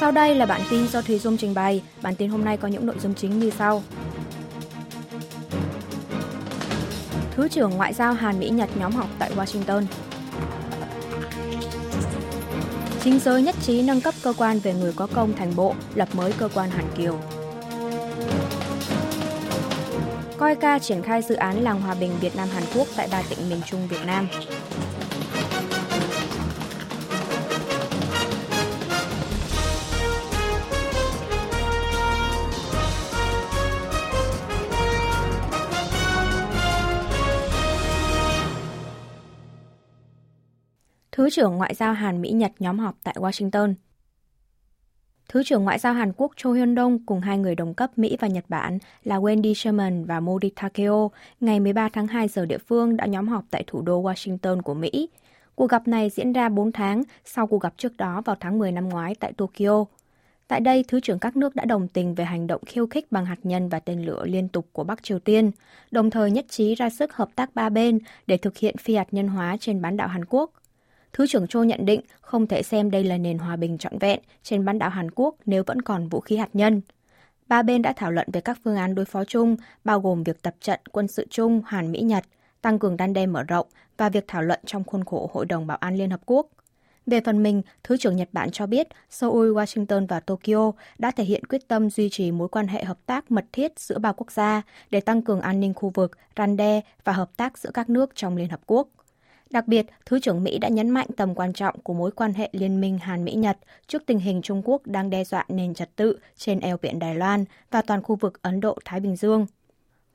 Sau đây là bản tin do Thùy Dung trình bày. Bản tin hôm nay có những nội dung chính như sau. Thứ trưởng Ngoại giao Hàn Mỹ Nhật nhóm họp tại Washington. Chính giới nhất trí nâng cấp cơ quan về người có công thành bộ, lập mới cơ quan Hàn Kiều. Coi ca triển khai dự án làng hòa bình Việt Nam Hàn Quốc tại ba tỉnh miền Trung Việt Nam. Thứ trưởng Ngoại giao Hàn Mỹ Nhật nhóm họp tại Washington. Thứ trưởng Ngoại giao Hàn Quốc Cho Hyun Dong cùng hai người đồng cấp Mỹ và Nhật Bản là Wendy Sherman và Modi Takeo ngày 13 tháng 2 giờ địa phương đã nhóm họp tại thủ đô Washington của Mỹ. Cuộc gặp này diễn ra 4 tháng sau cuộc gặp trước đó vào tháng 10 năm ngoái tại Tokyo. Tại đây, Thứ trưởng các nước đã đồng tình về hành động khiêu khích bằng hạt nhân và tên lửa liên tục của Bắc Triều Tiên, đồng thời nhất trí ra sức hợp tác ba bên để thực hiện phi hạt nhân hóa trên bán đảo Hàn Quốc – Thứ trưởng Cho nhận định không thể xem đây là nền hòa bình trọn vẹn trên bán đảo Hàn Quốc nếu vẫn còn vũ khí hạt nhân. Ba bên đã thảo luận về các phương án đối phó chung, bao gồm việc tập trận quân sự chung Hàn Mỹ-Nhật, tăng cường đan đe mở rộng và việc thảo luận trong khuôn khổ Hội đồng Bảo an Liên Hợp Quốc. Về phần mình, Thứ trưởng Nhật Bản cho biết Seoul, Washington và Tokyo đã thể hiện quyết tâm duy trì mối quan hệ hợp tác mật thiết giữa ba quốc gia để tăng cường an ninh khu vực, răn đe và hợp tác giữa các nước trong Liên Hợp Quốc. Đặc biệt, Thứ trưởng Mỹ đã nhấn mạnh tầm quan trọng của mối quan hệ liên minh Hàn Mỹ-Nhật trước tình hình Trung Quốc đang đe dọa nền trật tự trên eo biển Đài Loan và toàn khu vực Ấn Độ-Thái Bình Dương.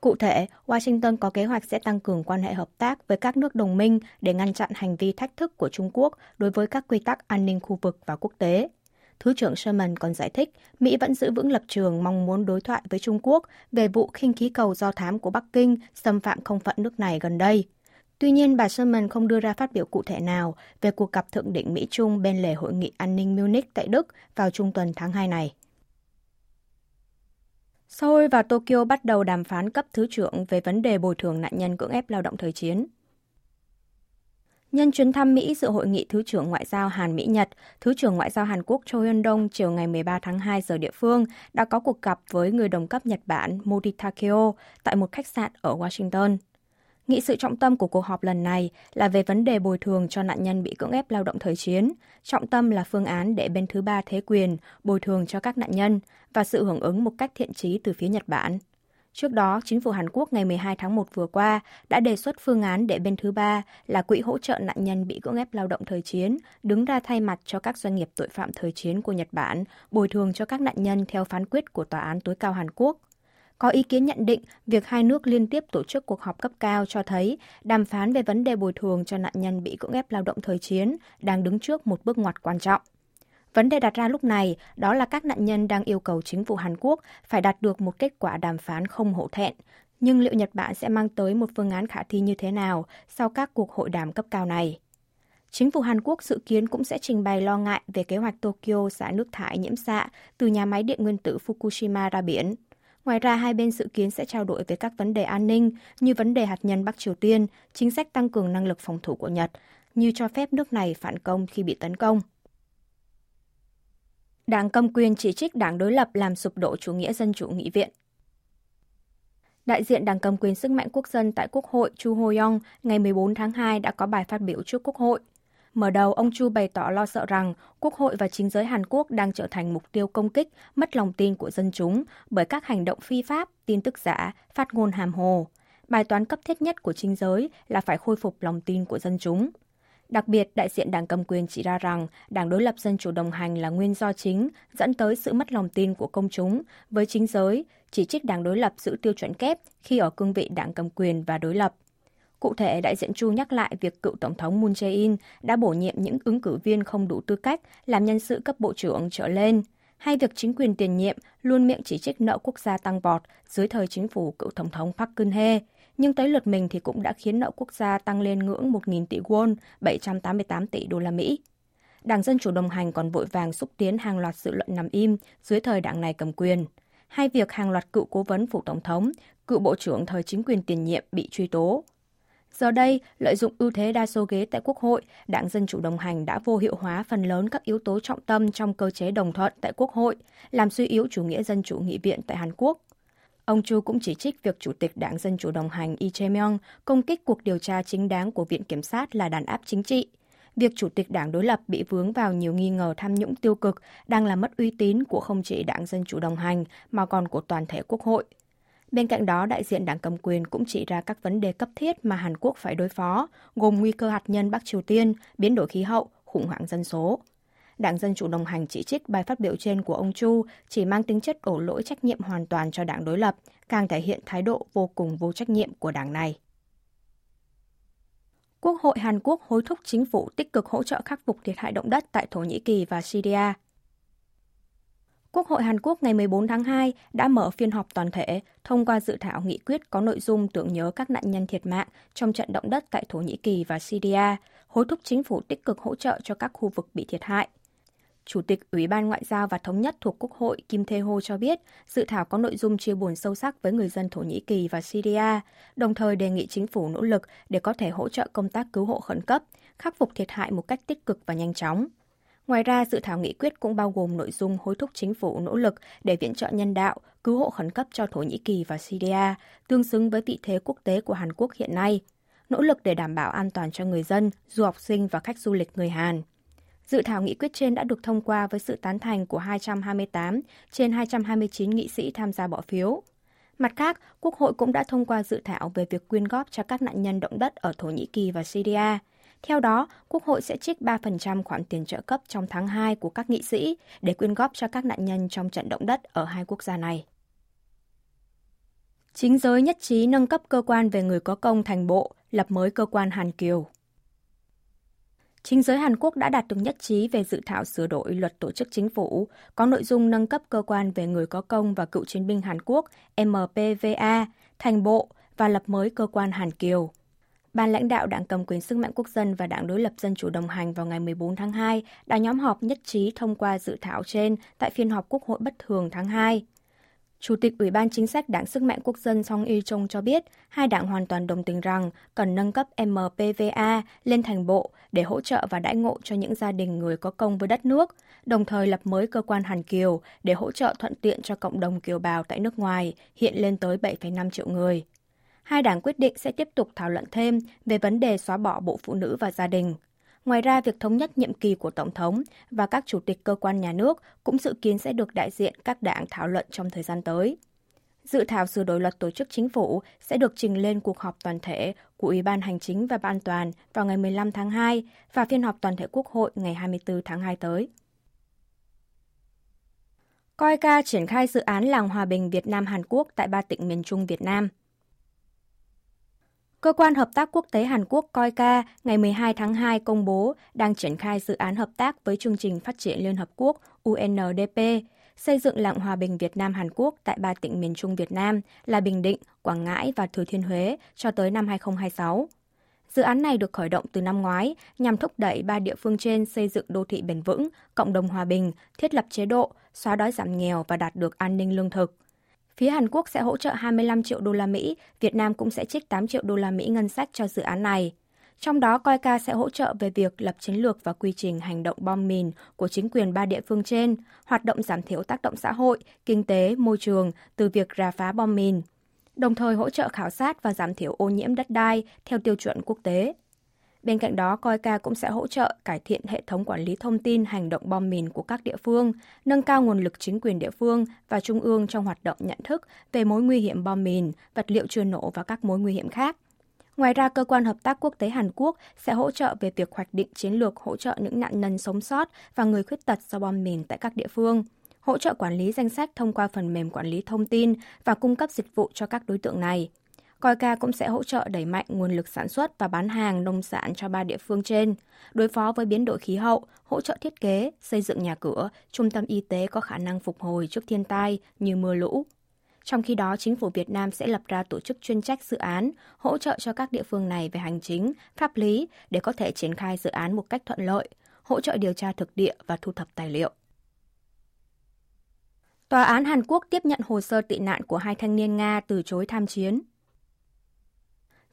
Cụ thể, Washington có kế hoạch sẽ tăng cường quan hệ hợp tác với các nước đồng minh để ngăn chặn hành vi thách thức của Trung Quốc đối với các quy tắc an ninh khu vực và quốc tế. Thứ trưởng Sherman còn giải thích, Mỹ vẫn giữ vững lập trường mong muốn đối thoại với Trung Quốc về vụ khinh khí cầu do thám của Bắc Kinh xâm phạm không phận nước này gần đây – Tuy nhiên, bà Sherman không đưa ra phát biểu cụ thể nào về cuộc gặp thượng đỉnh Mỹ-Trung bên lề Hội nghị An ninh Munich tại Đức vào trung tuần tháng 2 này. Seoul và Tokyo bắt đầu đàm phán cấp thứ trưởng về vấn đề bồi thường nạn nhân cưỡng ép lao động thời chiến. Nhân chuyến thăm Mỹ dự hội nghị Thứ trưởng Ngoại giao Hàn Mỹ-Nhật, Thứ trưởng Ngoại giao Hàn Quốc Cho Hyun Dong chiều ngày 13 tháng 2 giờ địa phương đã có cuộc gặp với người đồng cấp Nhật Bản Modi Takeo tại một khách sạn ở Washington. Nghị sự trọng tâm của cuộc họp lần này là về vấn đề bồi thường cho nạn nhân bị cưỡng ép lao động thời chiến. Trọng tâm là phương án để bên thứ ba thế quyền bồi thường cho các nạn nhân và sự hưởng ứng một cách thiện trí từ phía Nhật Bản. Trước đó, chính phủ Hàn Quốc ngày 12 tháng 1 vừa qua đã đề xuất phương án để bên thứ ba là quỹ hỗ trợ nạn nhân bị cưỡng ép lao động thời chiến đứng ra thay mặt cho các doanh nghiệp tội phạm thời chiến của Nhật Bản bồi thường cho các nạn nhân theo phán quyết của Tòa án tối cao Hàn Quốc – có ý kiến nhận định, việc hai nước liên tiếp tổ chức cuộc họp cấp cao cho thấy đàm phán về vấn đề bồi thường cho nạn nhân bị cưỡng ép lao động thời chiến đang đứng trước một bước ngoặt quan trọng. Vấn đề đặt ra lúc này đó là các nạn nhân đang yêu cầu chính phủ Hàn Quốc phải đạt được một kết quả đàm phán không hổ thẹn. Nhưng liệu Nhật Bản sẽ mang tới một phương án khả thi như thế nào sau các cuộc hội đàm cấp cao này? Chính phủ Hàn Quốc dự kiến cũng sẽ trình bày lo ngại về kế hoạch Tokyo xả nước thải nhiễm xạ từ nhà máy điện nguyên tử Fukushima ra biển. Ngoài ra, hai bên dự kiến sẽ trao đổi về các vấn đề an ninh như vấn đề hạt nhân Bắc Triều Tiên, chính sách tăng cường năng lực phòng thủ của Nhật, như cho phép nước này phản công khi bị tấn công. Đảng cầm quyền chỉ trích đảng đối lập làm sụp đổ chủ nghĩa dân chủ nghị viện. Đại diện Đảng cầm quyền sức mạnh quốc dân tại Quốc hội Chu Ho Yong ngày 14 tháng 2 đã có bài phát biểu trước Quốc hội. Mở đầu, ông Chu bày tỏ lo sợ rằng Quốc hội và chính giới Hàn Quốc đang trở thành mục tiêu công kích, mất lòng tin của dân chúng bởi các hành động phi pháp, tin tức giả, phát ngôn hàm hồ. Bài toán cấp thiết nhất của chính giới là phải khôi phục lòng tin của dân chúng. Đặc biệt, đại diện đảng cầm quyền chỉ ra rằng đảng đối lập dân chủ đồng hành là nguyên do chính dẫn tới sự mất lòng tin của công chúng với chính giới, chỉ trích đảng đối lập giữ tiêu chuẩn kép khi ở cương vị đảng cầm quyền và đối lập. Cụ thể, đại diện Chu nhắc lại việc cựu Tổng thống Moon Jae-in đã bổ nhiệm những ứng cử viên không đủ tư cách làm nhân sự cấp bộ trưởng trở lên, hay việc chính quyền tiền nhiệm luôn miệng chỉ trích nợ quốc gia tăng vọt dưới thời chính phủ cựu Tổng thống Park Geun-hye, nhưng tới lượt mình thì cũng đã khiến nợ quốc gia tăng lên ngưỡng 1.000 tỷ won, 788 tỷ đô la Mỹ. Đảng Dân Chủ đồng hành còn vội vàng xúc tiến hàng loạt sự luận nằm im dưới thời đảng này cầm quyền. Hay việc hàng loạt cựu cố vấn phủ tổng thống, cựu bộ trưởng thời chính quyền tiền nhiệm bị truy tố. Giờ đây, lợi dụng ưu thế đa số ghế tại Quốc hội, Đảng Dân Chủ đồng hành đã vô hiệu hóa phần lớn các yếu tố trọng tâm trong cơ chế đồng thuận tại Quốc hội, làm suy yếu chủ nghĩa dân chủ nghị viện tại Hàn Quốc. Ông Chu cũng chỉ trích việc Chủ tịch Đảng Dân Chủ đồng hành Lee Jae-myung công kích cuộc điều tra chính đáng của Viện Kiểm sát là đàn áp chính trị. Việc Chủ tịch Đảng đối lập bị vướng vào nhiều nghi ngờ tham nhũng tiêu cực đang làm mất uy tín của không chỉ Đảng Dân Chủ đồng hành mà còn của toàn thể Quốc hội. Bên cạnh đó, đại diện đảng cầm quyền cũng chỉ ra các vấn đề cấp thiết mà Hàn Quốc phải đối phó, gồm nguy cơ hạt nhân Bắc Triều Tiên, biến đổi khí hậu, khủng hoảng dân số. Đảng Dân Chủ đồng hành chỉ trích bài phát biểu trên của ông Chu chỉ mang tính chất đổ lỗi trách nhiệm hoàn toàn cho đảng đối lập, càng thể hiện thái độ vô cùng vô trách nhiệm của đảng này. Quốc hội Hàn Quốc hối thúc chính phủ tích cực hỗ trợ khắc phục thiệt hại động đất tại Thổ Nhĩ Kỳ và Syria. Quốc hội Hàn Quốc ngày 14 tháng 2 đã mở phiên họp toàn thể thông qua dự thảo nghị quyết có nội dung tưởng nhớ các nạn nhân thiệt mạng trong trận động đất tại Thổ Nhĩ Kỳ và Syria, hối thúc chính phủ tích cực hỗ trợ cho các khu vực bị thiệt hại. Chủ tịch Ủy ban Ngoại giao và Thống nhất thuộc Quốc hội Kim Thê Ho cho biết, dự thảo có nội dung chia buồn sâu sắc với người dân Thổ Nhĩ Kỳ và Syria, đồng thời đề nghị chính phủ nỗ lực để có thể hỗ trợ công tác cứu hộ khẩn cấp, khắc phục thiệt hại một cách tích cực và nhanh chóng. Ngoài ra, dự thảo nghị quyết cũng bao gồm nội dung hối thúc chính phủ nỗ lực để viện trợ nhân đạo, cứu hộ khẩn cấp cho Thổ Nhĩ Kỳ và Syria, tương xứng với vị thế quốc tế của Hàn Quốc hiện nay, nỗ lực để đảm bảo an toàn cho người dân, du học sinh và khách du lịch người Hàn. Dự thảo nghị quyết trên đã được thông qua với sự tán thành của 228 trên 229 nghị sĩ tham gia bỏ phiếu. Mặt khác, Quốc hội cũng đã thông qua dự thảo về việc quyên góp cho các nạn nhân động đất ở Thổ Nhĩ Kỳ và Syria. Theo đó, Quốc hội sẽ trích 3% khoản tiền trợ cấp trong tháng 2 của các nghị sĩ để quyên góp cho các nạn nhân trong trận động đất ở hai quốc gia này. Chính giới nhất trí nâng cấp cơ quan về người có công thành bộ, lập mới cơ quan Hàn Kiều. Chính giới Hàn Quốc đã đạt được nhất trí về dự thảo sửa đổi luật tổ chức chính phủ, có nội dung nâng cấp cơ quan về người có công và cựu chiến binh Hàn Quốc MPVA thành bộ và lập mới cơ quan Hàn Kiều. Ban lãnh đạo Đảng cầm quyền sức mạnh quốc dân và Đảng đối lập Dân chủ đồng hành vào ngày 14 tháng 2 đã nhóm họp nhất trí thông qua dự thảo trên tại phiên họp Quốc hội bất thường tháng 2. Chủ tịch Ủy ban Chính sách Đảng Sức mạnh Quốc dân Song Y Chung cho biết, hai đảng hoàn toàn đồng tình rằng cần nâng cấp MPVA lên thành bộ để hỗ trợ và đãi ngộ cho những gia đình người có công với đất nước, đồng thời lập mới cơ quan Hàn Kiều để hỗ trợ thuận tiện cho cộng đồng kiều bào tại nước ngoài, hiện lên tới 7,5 triệu người. Hai đảng quyết định sẽ tiếp tục thảo luận thêm về vấn đề xóa bỏ Bộ Phụ nữ và Gia đình. Ngoài ra, việc thống nhất nhiệm kỳ của Tổng thống và các chủ tịch cơ quan nhà nước cũng dự kiến sẽ được đại diện các đảng thảo luận trong thời gian tới. Dự thảo sửa đổi luật tổ chức chính phủ sẽ được trình lên cuộc họp toàn thể của Ủy ban Hành chính và Ban toàn vào ngày 15 tháng 2 và phiên họp toàn thể Quốc hội ngày 24 tháng 2 tới. Coica triển khai dự án làng hòa bình Việt Nam Hàn Quốc tại ba tỉnh miền Trung Việt Nam – Cơ quan Hợp tác Quốc tế Hàn Quốc COICA ngày 12 tháng 2 công bố đang triển khai dự án hợp tác với chương trình phát triển Liên Hợp Quốc UNDP xây dựng làng hòa bình Việt Nam Hàn Quốc tại ba tỉnh miền Trung Việt Nam là Bình Định, Quảng Ngãi và Thừa Thiên Huế cho tới năm 2026. Dự án này được khởi động từ năm ngoái nhằm thúc đẩy ba địa phương trên xây dựng đô thị bền vững, cộng đồng hòa bình, thiết lập chế độ, xóa đói giảm nghèo và đạt được an ninh lương thực. Phía Hàn Quốc sẽ hỗ trợ 25 triệu đô la Mỹ, Việt Nam cũng sẽ trích 8 triệu đô la Mỹ ngân sách cho dự án này. Trong đó, COICA sẽ hỗ trợ về việc lập chiến lược và quy trình hành động bom mìn của chính quyền ba địa phương trên, hoạt động giảm thiểu tác động xã hội, kinh tế, môi trường từ việc rà phá bom mìn, đồng thời hỗ trợ khảo sát và giảm thiểu ô nhiễm đất đai theo tiêu chuẩn quốc tế. Bên cạnh đó, COICA cũng sẽ hỗ trợ cải thiện hệ thống quản lý thông tin hành động bom mìn của các địa phương, nâng cao nguồn lực chính quyền địa phương và trung ương trong hoạt động nhận thức về mối nguy hiểm bom mìn, vật liệu chưa nổ và các mối nguy hiểm khác. Ngoài ra, Cơ quan Hợp tác Quốc tế Hàn Quốc sẽ hỗ trợ về việc hoạch định chiến lược hỗ trợ những nạn nhân sống sót và người khuyết tật do bom mìn tại các địa phương, hỗ trợ quản lý danh sách thông qua phần mềm quản lý thông tin và cung cấp dịch vụ cho các đối tượng này. COICA cũng sẽ hỗ trợ đẩy mạnh nguồn lực sản xuất và bán hàng nông sản cho ba địa phương trên, đối phó với biến đổi khí hậu, hỗ trợ thiết kế, xây dựng nhà cửa, trung tâm y tế có khả năng phục hồi trước thiên tai như mưa lũ. Trong khi đó, chính phủ Việt Nam sẽ lập ra tổ chức chuyên trách dự án, hỗ trợ cho các địa phương này về hành chính, pháp lý để có thể triển khai dự án một cách thuận lợi, hỗ trợ điều tra thực địa và thu thập tài liệu. Tòa án Hàn Quốc tiếp nhận hồ sơ tị nạn của hai thanh niên Nga từ chối tham chiến.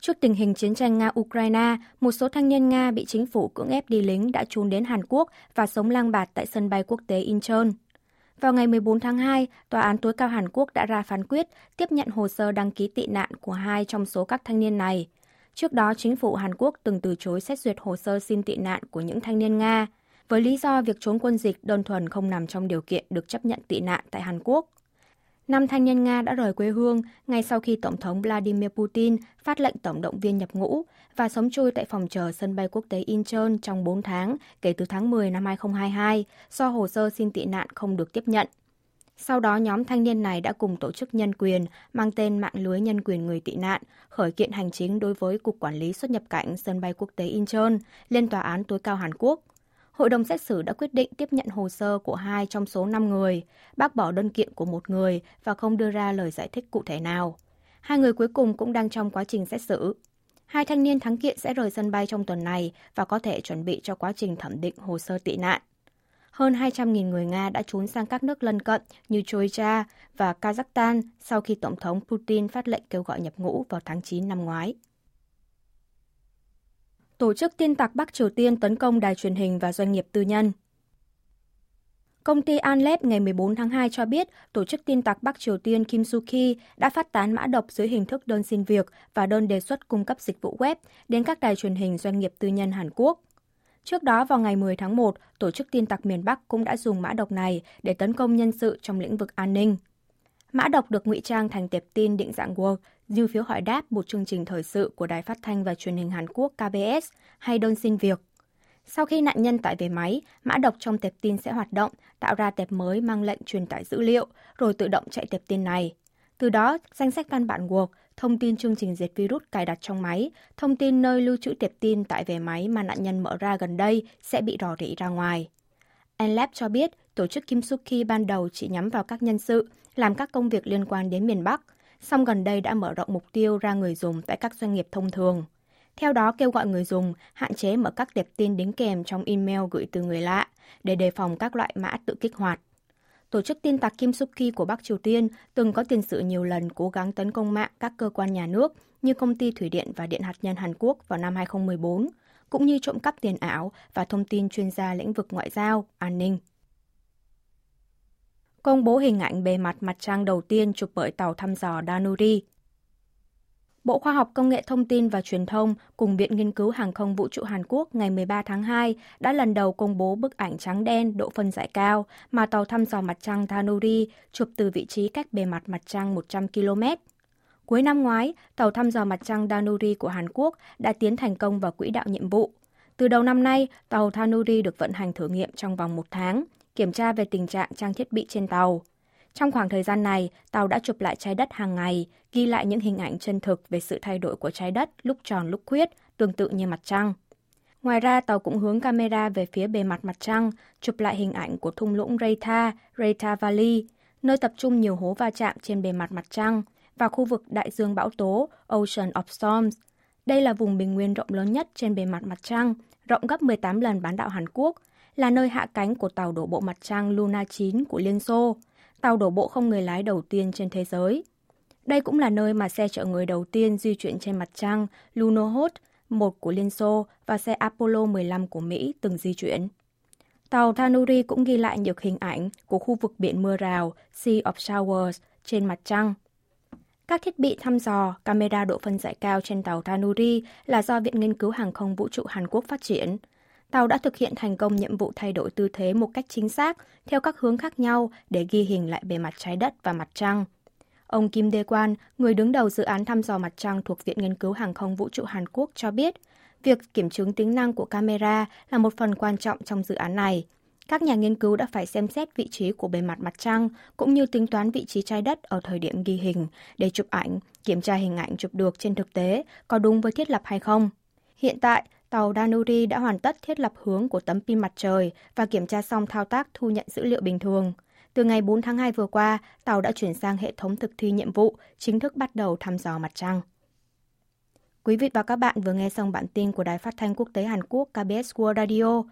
Trước tình hình chiến tranh Nga-Ukraine, một số thanh niên Nga bị chính phủ cưỡng ép đi lính đã trốn đến Hàn Quốc và sống lang bạt tại sân bay quốc tế Incheon. Vào ngày 14 tháng 2, Tòa án tối cao Hàn Quốc đã ra phán quyết tiếp nhận hồ sơ đăng ký tị nạn của hai trong số các thanh niên này. Trước đó, chính phủ Hàn Quốc từng từ chối xét duyệt hồ sơ xin tị nạn của những thanh niên Nga, với lý do việc trốn quân dịch đơn thuần không nằm trong điều kiện được chấp nhận tị nạn tại Hàn Quốc. Năm thanh niên Nga đã rời quê hương ngay sau khi Tổng thống Vladimir Putin phát lệnh tổng động viên nhập ngũ và sống chui tại phòng chờ sân bay quốc tế Incheon trong 4 tháng kể từ tháng 10 năm 2022 do hồ sơ xin tị nạn không được tiếp nhận. Sau đó, nhóm thanh niên này đã cùng tổ chức nhân quyền mang tên Mạng lưới Nhân quyền người tị nạn khởi kiện hành chính đối với Cục Quản lý xuất nhập cảnh sân bay quốc tế Incheon lên Tòa án tối cao Hàn Quốc Hội đồng xét xử đã quyết định tiếp nhận hồ sơ của hai trong số 5 người, bác bỏ đơn kiện của một người và không đưa ra lời giải thích cụ thể nào. Hai người cuối cùng cũng đang trong quá trình xét xử. Hai thanh niên thắng kiện sẽ rời sân bay trong tuần này và có thể chuẩn bị cho quá trình thẩm định hồ sơ tị nạn. Hơn 200.000 người Nga đã trốn sang các nước lân cận như Georgia và Kazakhstan sau khi Tổng thống Putin phát lệnh kêu gọi nhập ngũ vào tháng 9 năm ngoái. Tổ chức tin tặc Bắc Triều Tiên tấn công đài truyền hình và doanh nghiệp tư nhân. Công ty Anlep ngày 14 tháng 2 cho biết tổ chức tin tặc Bắc Triều Tiên Kim Suki đã phát tán mã độc dưới hình thức đơn xin việc và đơn đề xuất cung cấp dịch vụ web đến các đài truyền hình doanh nghiệp tư nhân Hàn Quốc. Trước đó vào ngày 10 tháng 1, tổ chức tin tặc miền Bắc cũng đã dùng mã độc này để tấn công nhân sự trong lĩnh vực an ninh. Mã độc được ngụy trang thành tệp tin định dạng Word dư phiếu hỏi đáp một chương trình thời sự của Đài Phát thanh và Truyền hình Hàn Quốc KBS hay đơn xin việc. Sau khi nạn nhân tải về máy, mã độc trong tệp tin sẽ hoạt động, tạo ra tệp mới mang lệnh truyền tải dữ liệu, rồi tự động chạy tệp tin này. Từ đó, danh sách văn bản Word, thông tin chương trình diệt virus cài đặt trong máy, thông tin nơi lưu trữ tệp tin tại về máy mà nạn nhân mở ra gần đây sẽ bị rò rỉ ra ngoài. Enlab cho biết, tổ chức Kim Suki ban đầu chỉ nhắm vào các nhân sự, làm các công việc liên quan đến miền Bắc – song gần đây đã mở rộng mục tiêu ra người dùng tại các doanh nghiệp thông thường. Theo đó kêu gọi người dùng hạn chế mở các tệp tin đính kèm trong email gửi từ người lạ để đề phòng các loại mã tự kích hoạt. Tổ chức tin tặc Kim Suk-ki của Bắc Triều Tiên từng có tiền sử nhiều lần cố gắng tấn công mạng các cơ quan nhà nước như công ty thủy điện và điện hạt nhân Hàn Quốc vào năm 2014, cũng như trộm cắp tiền ảo và thông tin chuyên gia lĩnh vực ngoại giao, an ninh công bố hình ảnh bề mặt mặt trăng đầu tiên chụp bởi tàu thăm dò Danuri. Bộ Khoa học Công nghệ Thông tin và Truyền thông cùng Viện Nghiên cứu Hàng không Vũ trụ Hàn Quốc ngày 13 tháng 2 đã lần đầu công bố bức ảnh trắng đen độ phân giải cao mà tàu thăm dò mặt trăng Danuri chụp từ vị trí cách bề mặt mặt trăng 100 km. Cuối năm ngoái, tàu thăm dò mặt trăng Danuri của Hàn Quốc đã tiến thành công vào quỹ đạo nhiệm vụ. Từ đầu năm nay, tàu Danuri được vận hành thử nghiệm trong vòng một tháng – kiểm tra về tình trạng trang thiết bị trên tàu. Trong khoảng thời gian này, tàu đã chụp lại trái đất hàng ngày, ghi lại những hình ảnh chân thực về sự thay đổi của trái đất lúc tròn lúc khuyết, tương tự như mặt trăng. Ngoài ra, tàu cũng hướng camera về phía bề mặt mặt trăng, chụp lại hình ảnh của thung lũng Rayta, Rayta Valley, nơi tập trung nhiều hố va chạm trên bề mặt mặt trăng, và khu vực đại dương bão tố Ocean of Storms. Đây là vùng bình nguyên rộng lớn nhất trên bề mặt mặt trăng, rộng gấp 18 lần bán đảo Hàn Quốc là nơi hạ cánh của tàu đổ bộ mặt trăng Luna 9 của Liên Xô, tàu đổ bộ không người lái đầu tiên trên thế giới. Đây cũng là nơi mà xe chở người đầu tiên di chuyển trên mặt trăng Lunokhod 1 của Liên Xô và xe Apollo 15 của Mỹ từng di chuyển. Tàu Tanuri cũng ghi lại nhiều hình ảnh của khu vực biển mưa rào Sea of Showers trên mặt trăng. Các thiết bị thăm dò, camera độ phân giải cao trên tàu Tanuri là do Viện Nghiên cứu Hàng không Vũ trụ Hàn Quốc phát triển – tàu đã thực hiện thành công nhiệm vụ thay đổi tư thế một cách chính xác theo các hướng khác nhau để ghi hình lại bề mặt trái đất và mặt trăng. Ông Kim Dae Kwan, người đứng đầu dự án thăm dò mặt trăng thuộc Viện Nghiên cứu Hàng không Vũ trụ Hàn Quốc cho biết, việc kiểm chứng tính năng của camera là một phần quan trọng trong dự án này. Các nhà nghiên cứu đã phải xem xét vị trí của bề mặt mặt trăng cũng như tính toán vị trí trái đất ở thời điểm ghi hình để chụp ảnh, kiểm tra hình ảnh chụp được trên thực tế có đúng với thiết lập hay không. Hiện tại, tàu Danuri đã hoàn tất thiết lập hướng của tấm pin mặt trời và kiểm tra xong thao tác thu nhận dữ liệu bình thường. Từ ngày 4 tháng 2 vừa qua, tàu đã chuyển sang hệ thống thực thi nhiệm vụ, chính thức bắt đầu thăm dò mặt trăng. Quý vị và các bạn vừa nghe xong bản tin của Đài Phát thanh Quốc tế Hàn Quốc KBS World Radio.